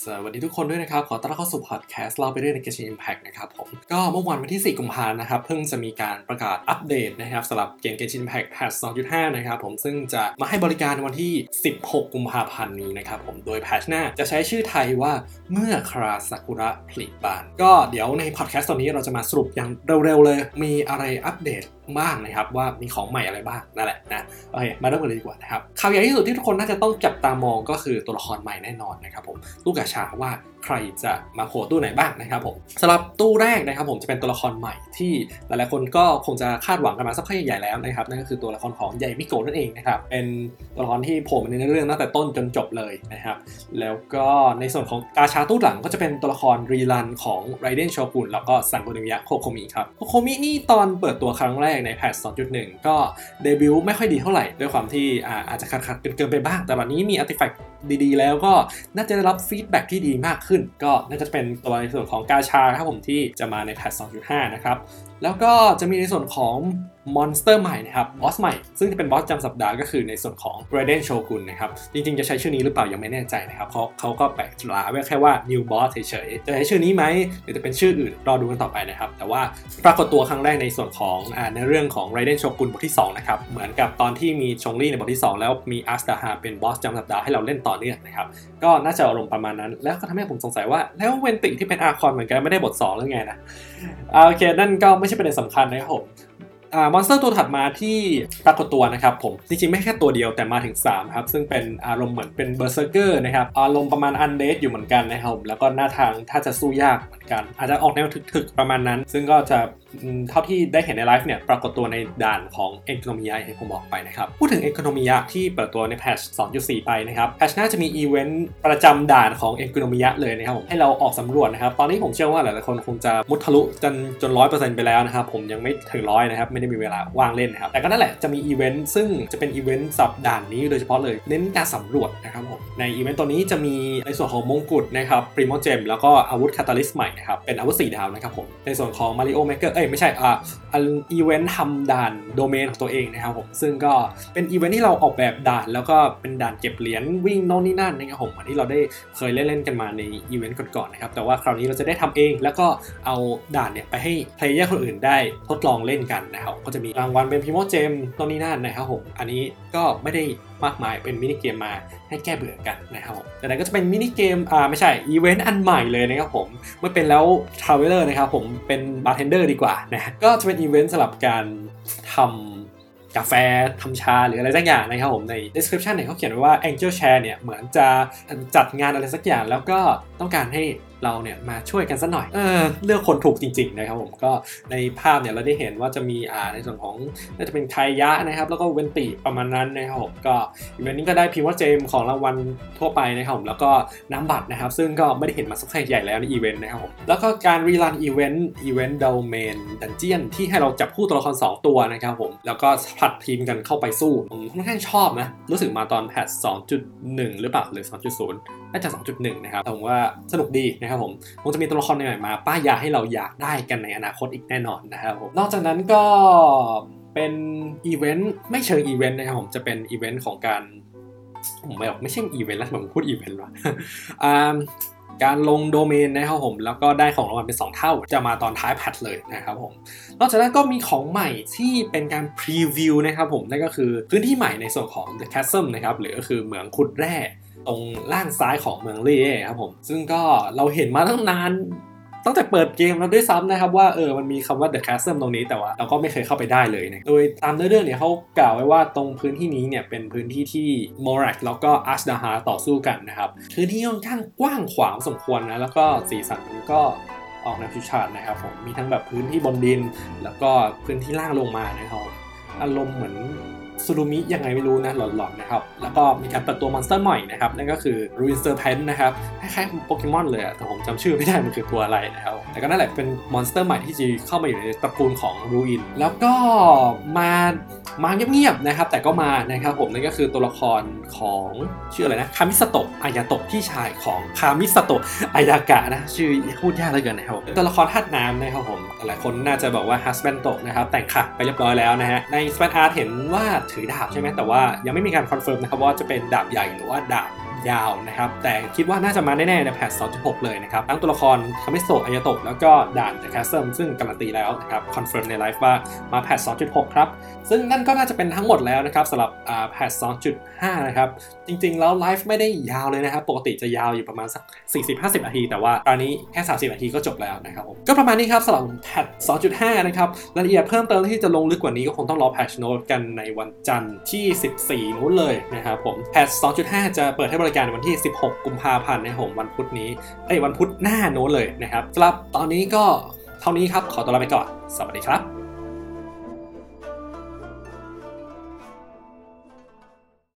สวัสดีทุกคนด้วยนะครับ ขอต้อนรับเข้าสู่พอดแคสต์เล่าไปเรื่อยใน Genshin Impact นะครับผมก็เมื่อวันวันที่ 4 กุมภาพันธ์นะครับ เพิ่งจะมีการประกาศอัปเดตนะครับสำหรับเกม Genshin Impact Patch 2.5 นะครับผมซึ่งจะมาให้บริการวันที่ 16 กุมภาพันธ์นี้นะครับผมโดยแพทชหน้าจะใช้ชื่อไทยว่าเมื่อคราซากุระผลิบาน ก็เดี๋ยวในพอดแคสต์ตอนนี้เราจะมาสรุปอย่างเร็วๆเลย มีอะไรอัปเดต บ้างนะครับ ว่ามีของใหม่อะไรบ้างนั่นแหละนะโอเคมาเริ่มกันเลยดีกว่านะครับข่าวใหญ่ที่สุดที่ทุกคนน่าจะต้องจับตามองก็คือตัวละครใหม่แน่นอนนะครับผมตู้กาชาว่าใครจะมาโผล่ตู้ไหนบ้างนะครับผมสำหรับตู้แรกนะครับผมจะเป็นตัวละครใหม่ที่หลายๆคนก็คงจะคาดหวังกันมาสักพักใหญ่แล้วนะครับนั่นก็คือตัวละครของใหญ่มิโกะนั่นเองนะครับเป็นตัวละครที่โผล่มาในเรื่องตั้งแต่ต้นจนจบเลยนะครับแล้วก็ในส่วนของกาชาตู้หลังก็จะเป็นตัวละครรีลันของไรเดนโชกุนแล้วก็ซังโกนิยะโคโคมิครับโคโคมินี่ตอนเปิดตัวครั้งแรกในแพท2.1 ก็เดบิวต์ไม่ค่อยดีเท่าไหร่ ด้วยความที่อาจจะขัดๆเกินไปบ้าง แต่วันนี้มี artifact ดีๆ แล้วก็น่าจะได้รับ feedback ที่ดีมากขึ้น ก็น่าจะเป็นตัวในส่วนของกาชาครับผมที่จะมาใน patch 2.5 นะครับ แล้วก็จะมีในส่วนของ มอนสเตอร์ใหม่นะครับบอสใหม่ ซึ่งจะเป็นบอสจำสัปดาห์ก็คือในส่วนของ r a d e n Shogun นะครับ จริงๆ จะใช้ชื่อนี้หรือเปล่ายังไม่แน่ใจนะครับเพราะเขาก็แปะฉลากไว้แค่ว่า New Boss เฉยๆ จะใช้ชื่อนี้ไหมหรือจะเป็นชื่ออื่นรอดูกันต่อไปนะครับ แต่ว่าปรากฏตัวครั้งแรกในส่วนของอในเรื่องของ r a d e n Shogun บทที่ 2 นะครับ เหมือนกับตอนที่มีจงลี่ในบทที่ 2 แล้วมี Azhdaha เป็นบอสจำสัปดาห์ให้เราเล่นต่อเนื่องนะครับก็น่าจะอารมณ์ประมาณนั้น แล้วก็ทำให้ผมสงสัยว่าแล้วเวนติที่เป็นอาคอนเหมือนกันไม่ได้บท2หรือไงนะโอเคนั่นก็ไม่ใช่ประเด็นสำคัญนะครับผม มอนสเตอร์ตัวถัดมาที่ปรากฏตัวนะครับผม จริงๆ ไม่แค่ตัวเดียวแต่มาถึง3ครับ ซึ่งเป็นอารมณ์เหมือนเป็น berserker นะครับ อารมณ์ประมาณ undead อยู่เหมือนกันนะครับแล้วก็ท่าทางถ้าจะสู้ยากเหมือนกัน อาจจะออกแนวถึกๆประมาณนั้น ซึ่งก็จะ เท่าที่ได้เห็นในไลฟ์เนี่ยปรากฏตัวในด่านของเอ็นโคโนมิยะที่ผมบอกไปนะครับ พูดถึงเอ็นโคโนมิยะที่เปิดตัวใน patch 2.4 ไปนะครับ patch น่าจะมีอีเวนต์ประจำด่านของเอ็นโคโนมิยะเลยนะครับผมให้เราออกสำรวจนะครับ ตอนนี้ผมเชื่อว่าหลายๆคนคงจะมุดทะลุจนจนร้อยเปอร์เซ็นต์ไปแล้วนะครับ ผมยังไม่ถึงร้อยนะครับ ไม่ได้มีเวลาว่างเล่นนะครับ แต่ก็นั่นแหละจะมีอีเวนต์ซึ่งจะเป็นอีเวนต์สำหรับด่านนี้โดยเฉพาะเลยเน้นการสำรวจนะครับผมในอีเวนต์ตัวนี้จะมีในส่วนของมงกุฎนะครับ Primogem แล้วก็อาวุธ catalyst ใหม่นะครับเป็นอาวุธ4ดาวนะครับผมในส่วนของ Mario Maker อ้ยไม่ใช่อ่าอันอีเวนต์ทำด่านโดเมนของตัวเองนะครับผมซึ่งก็เป็นอีเวนต์ที่เราออกแบบด่าน แล้วก็เป็นด่านเก็บเหรียญวิ่งโน่นนี่นั่นนะครับผมที่เราได้เคยเล่นๆกันมาในอีเวนต์ก่อนๆนะครับแต่ว่าคราวนี้เราจะได้ทำเองแล้วก็เอาด่านเนี่ยไปให้ player คนอื่นได้ทดลองเล่นกันนะครับก็จะมีรางวัลเป็น Primogem โน่นนี่นั่นนะครับผมอันนี้ก็ไม่ได้ มากมายเป็นมินิเกมมาให้แก้เบื่อกันนะครับผมแต่นั้นก็จะเป็นมินิเกมอ่าไม่ใช่อีเวนต์อันใหม่เลยนะครับผมเมื่อเป็นแล้ว Traveler นะครับผมเป็นบาร์เทนเดอร์ดีกว่านะก็จะเป็นอีเวนต์สำหรับการทำกาแฟทำชาหรืออะไรสักอย่างนะครับผมใน description เนี่ยเขาเขียนไว้ว่า Angel Share เนี่ยเหมือนจะจัดงานอะไรสักอย่างแล้วก็ต้องการให้ เราเนี่ยมาช่วยกันสักหน่อยเออเลือกคนถูกจริงๆนะครับผมก็ในภาพเนี่ยเราได้เห็นว่าจะมีอ่าในส่วนของน่าจะเป็นไคยะนะครับ แล้วก็เวนติประมาณนั้นนะครับผมก็อีเวนต์นี้ก็ได้ Primogem ของรางวัลทั่วไปนะครับผมแล้วก็นามบัตรนะครับ ซึ่งก็ไม่ได้เห็นมาสักพักใหญ่แล้วในอีเวนต์นะครับผมแล้วก็การ rerun อีเวนต์อีเวนต์ domain dungeon ที่ให้เราจับคู่ตัวละคร2 ตัวนะครับผมแล้วก็ผลัดทีมกันเข้าไปสู้ผมค่อนข้างชอบนะรู้สึกมาตอน patch 2.1 หรือเปล่าหรือ 2.0 น่าจะ 2.1 นะครับผมว่าสนุกดีนะครับผมคงจะมีตัวละครใหม่มาป้ายยาให้เราอยากได้กันในอนาคตอีกแน่นอนนะครับผมนอกจากนั้นก็เป็นอีเวนต์ไม่เชิงอีเวนต์นะครับผมจะเป็นอีเวนต์ของการผมไม่บอกไม่ใช่อีเวนต์แล้วผมพูดอีเวนต์ว่ะการลงโดเมนนะครับผม แล้วก็ได้ของรางวัลเป็น 2 เท่า จะมาตอนท้าย patch เลยนะครับผม นอกจากนั้นก็มีของใหม่ที่เป็นการพรีวิวนะครับผม นั่นก็คือพื้นที่ใหม่ในส่วนของ The Chasm นะครับหรือก็คือเหมืองขุดแร่ ตรงล่างซ้ายของเมืองเล่ครับผม ซึ่งก็เราเห็นมาตั้งนาน ตั้งแต่เปิดเกมแล้วด้วยซ้ำนะครับว่าเออมันมีคำว่า The Castle ตรงนี้แต่ว่าเราก็ไม่เคยเข้าไปได้เลยนะโดยตามเนื้อเรื่องเนี่ยเขากล่าวไว้ว่าตรงพื้นที่นี้เนี่ยเป็นพื้นที่ที่มอรักแล้วก็อาชดาฮาต่อสู้กันนะครับพื้นที่ค่อนข้างกว้างขวางสมควรนะแล้วก็สีสันก็ออกแนวฟิวชั่นนะครับผมมีทั้งแบบพื้นที่บนดิน แล้วก็พื้นที่ล่างลงมานะครับอารมณ์เหมือน ซูรุมิยังไงไม่รู้นะหลอนๆนะครับ แล้วก็มีการเปิดตัวมอนสเตอร์ใหม่นะครับ นั่นก็คือ Ruin Serpent นะครับคล้ายๆโปเกมอนเลยแต่ผมจำชื่อไม่ได้มันคือตัวอะไรนะครับ แต่ก็นั่นแหละเป็นมอนสเตอร์ใหม่ที่จะเข้ามาอยู่ในตระกูลของ Ruin แล้วก็มา มาเงียบๆนะครับ แต่ก็มานะครับผมนั่นก็คือตัวละครของชื่ออะไรนะคามิซาโตะอายาโตะพี่ชายของคามิซาโตะอายากะนะชื่อพูดยากเหลือเกินนะครับตัวละครธาตุน้ำนะครับผมหลายคนน่าจะบอกว่า husbando นะครับแต่งขัดไปเรียบร้อยแล้วนะฮะใน splash art เห็นว่าถือดาบใช่ไหมแต่ว่ายังไม่มีการคอนเฟิร์มนะครับว่าจะเป็นดาบใหญ่หรือว่าดาบ ยาวนะครับ แต่คิดว่าน่าจะมาแน่ๆใน patch 2.6 เลยนะครับ ทั้งตัวละครคามิซาโตะอายาโตะแล้วก็ด่าน The Chasm ซึ่งการันตีแล้วนะครับคอนเฟิร์มในไลฟ์ว่ามา patch 2.6 ครับ ซึ่งนั่นก็น่าจะเป็นทั้งหมดแล้วนะครับสำหรับแพท2.5 นะครับ จริงๆ แล้วไลฟ์ไม่ได้ยาวเลยนะครับ ปกติจะยาวอยู่ประมาณสัก 40-50 นาที แต่ว่าตอนนี้แค่ 30 นาทีก็จบแล้วนะครับผมก็ประมาณนี้ครับสำหรับแพท2.5 นะครับรายละเอียดเพิ่มเติมที่จะลงลึกกว่านี้ก็คงต้องรอแพทชโน้ตกันในวันจันทร์ที่ 14 นู้นเลยนะครับผมแพท2.5 จะเปิดให้บริการวันที่ 16 กุมภาพันธ์นะครับผมวันพุธนี้ไอ้วันพุธหน้าโน้นเลยนะครับสำหรับตอนนี้ก็เท่านี้ครับขอตัวลาไปก่อน สวัสดีครับ